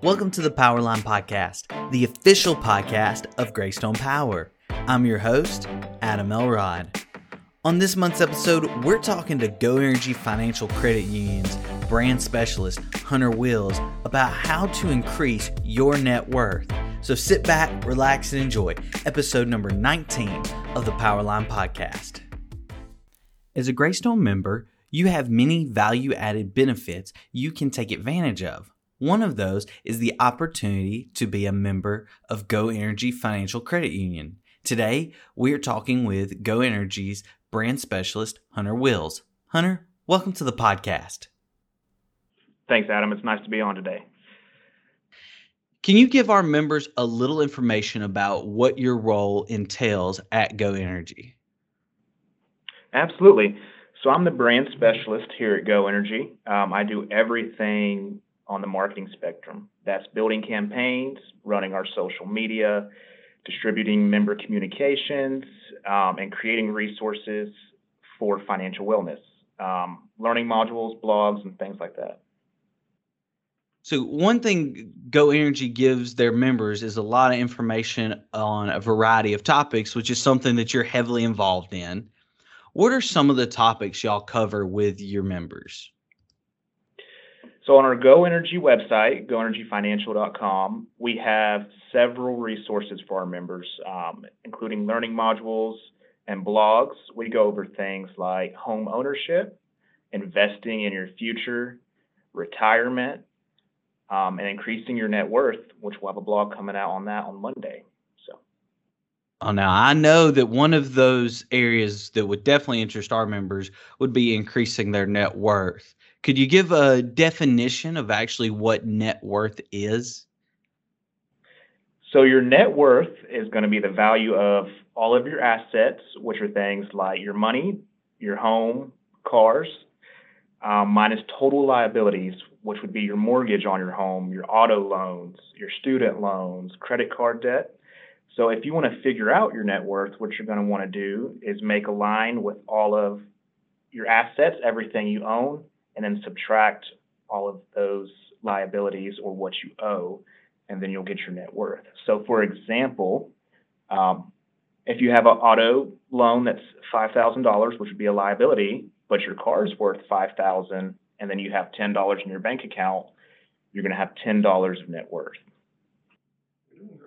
Welcome to the Powerline Podcast, the official podcast of Greystone Power. I'm your host, Adam Elrod. On this month's episode, we're talking to Go Energy Financial Credit Union's brand specialist, Hunter Wills, about how to increase your net worth. So sit back, relax, and enjoy episode number 19 of the Powerline Podcast. As a Greystone member, you have many value added benefits you can take advantage of. One of those is the opportunity to be a member of Go Energy Financial Credit Union. Today, we are talking with Go Energy's brand specialist, Hunter Wills. Hunter, welcome to the podcast. Thanks, Adam. It's nice to be on today. Can you give our members a little information about what your role entails at Go Energy? Absolutely. So, I'm the brand specialist here at Go Energy. Um, I do everything on the marketing spectrum. That's building campaigns, running our social media, distributing member communications, um, and creating resources for financial wellness, um, learning modules, blogs, and things like that. So, one thing Go Energy gives their members is a lot of information on a variety of topics, which is something that you're heavily involved in. What are some of the topics y'all cover with your members? So on our Go Energy website, goenergyfinancial.com, we have several resources for our members, um, including learning modules and blogs. We go over things like home ownership, investing in your future, retirement, um, and increasing your net worth, which we'll have a blog coming out on that on Monday. So. Oh, now I know that one of those areas that would definitely interest our members would be increasing their net worth. Could you give a definition of actually what net worth is? So, your net worth is going to be the value of all of your assets, which are things like your money, your home, cars, um, minus total liabilities, which would be your mortgage on your home, your auto loans, your student loans, credit card debt. So, if you want to figure out your net worth, what you're going to want to do is make a line with all of your assets, everything you own, and then subtract all of those liabilities or what you owe, and then you'll get your net worth. So, for example, um, if you have an auto loan that's five thousand dollars, which would be a liability, but your car is worth five thousand, and then you have ten dollars in your bank account, you're going to have ten dollars of net worth.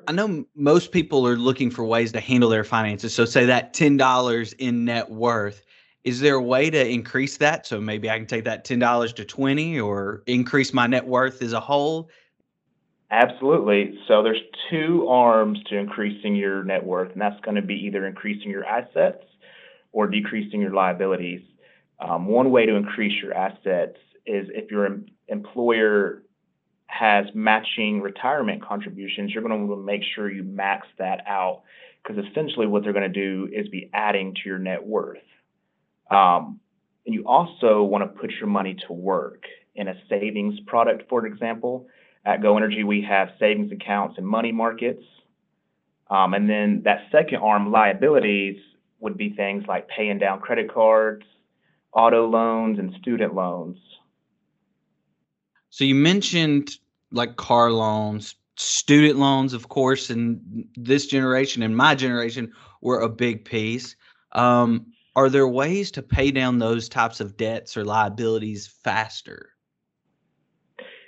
I know most people are looking for ways to handle their finances. So, say that ten dollars in net worth is there a way to increase that? So maybe i can take that $10 to 20 or increase my net worth as a whole? Absolutely. So there's two arms to increasing your net worth and that's going to be either increasing your assets or decreasing your liabilities. Um, one way to increase your assets is if your employer has matching retirement contributions you're going to want to make sure you max that out because essentially what they're going to do is be adding to your net worth um, and you also want to put your money to work in a savings product, for example. At Go Energy, we have savings accounts and money markets. Um, and then that second arm, liabilities, would be things like paying down credit cards, auto loans, and student loans. So you mentioned like car loans, student loans, of course, in this generation and my generation were a big piece. Um, are there ways to pay down those types of debts or liabilities faster?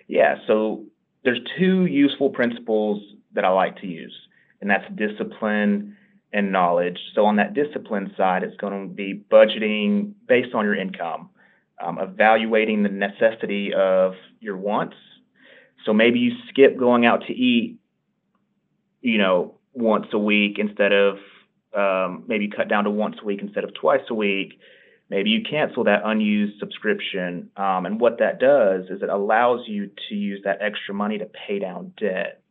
Yeah, so there's two useful principles that I like to use, and that's discipline and knowledge. So on that discipline side, it's going to be budgeting based on your income, um, evaluating the necessity of your wants. So maybe you skip going out to eat, you know, once a week instead of um, maybe cut down to once a week instead of twice a week. Maybe you cancel that unused subscription. Um, and what that does is it allows you to use that extra money to pay down debt.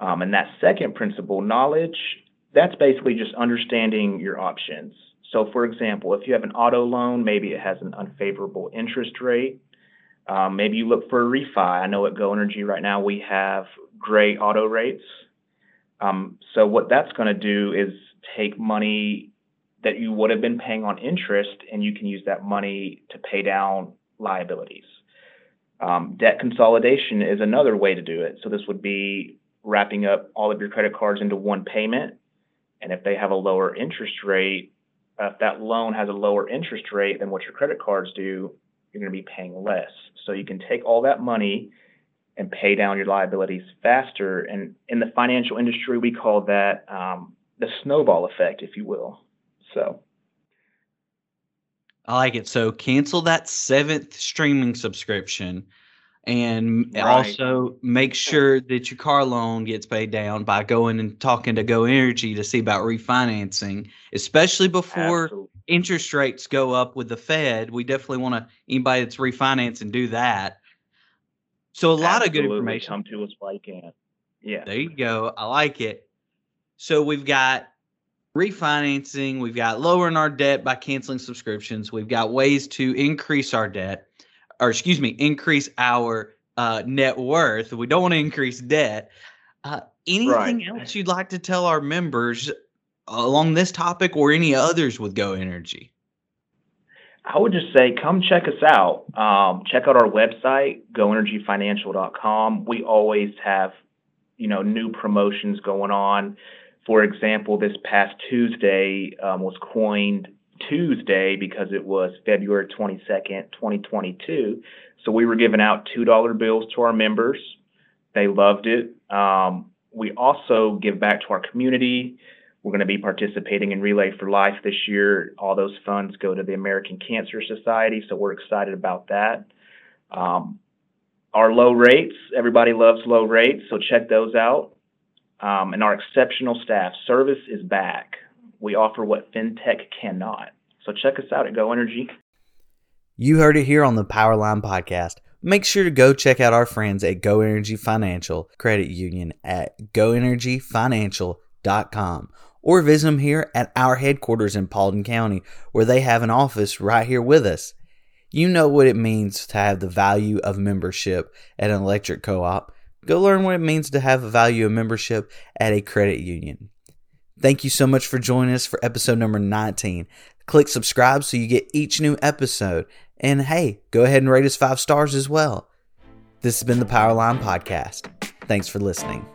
Um, and that second principle, knowledge, that's basically just understanding your options. So, for example, if you have an auto loan, maybe it has an unfavorable interest rate. Um, maybe you look for a refi. I know at Go Energy right now we have great auto rates. Um, so, what that's going to do is take money that you would have been paying on interest and you can use that money to pay down liabilities. Um, debt consolidation is another way to do it. So this would be wrapping up all of your credit cards into one payment. And if they have a lower interest rate, uh, if that loan has a lower interest rate than what your credit cards do, you're going to be paying less. So you can take all that money and pay down your liabilities faster. And in the financial industry, we call that um, the snowball effect, if you will. So. I like it. So cancel that seventh streaming subscription and right. also make sure that your car loan gets paid down by going and talking to Go Energy to see about refinancing, especially before Absolutely. interest rates go up with the Fed. We definitely want to anybody that's refinancing do that. So a lot Absolutely. of good information. Come to us while you can. Yeah. There you go. I like it. So we've got refinancing, we've got lowering our debt by canceling subscriptions, we've got ways to increase our debt or excuse me, increase our uh, net worth. We don't want to increase debt. Uh, anything right. else you'd like to tell our members along this topic or any others with Go Energy? I would just say, come check us out. Um, check out our website, goenergyfinancial.com. We always have, you know, new promotions going on. For example, this past Tuesday um, was coined Tuesday because it was February 22nd, 2022. So we were giving out $2 bills to our members. They loved it. Um, we also give back to our community. We're going to be participating in Relay for Life this year. All those funds go to the American Cancer Society, so we're excited about that. Um, our low rates, everybody loves low rates, so check those out. Um, and our exceptional staff service is back we offer what fintech cannot. So check us out at Go Energy. You heard it here on the Powerline podcast. Make sure to go check out our friends at Go Energy Financial Credit Union at goenergyfinancial.com or visit them here at our headquarters in Paulding County where they have an office right here with us. You know what it means to have the value of membership at an electric co op. Go learn what it means to have a value of membership at a credit union. Thank you so much for joining us for episode number 19. Click subscribe so you get each new episode. And hey, go ahead and rate us five stars as well. This has been the Powerline Podcast. Thanks for listening.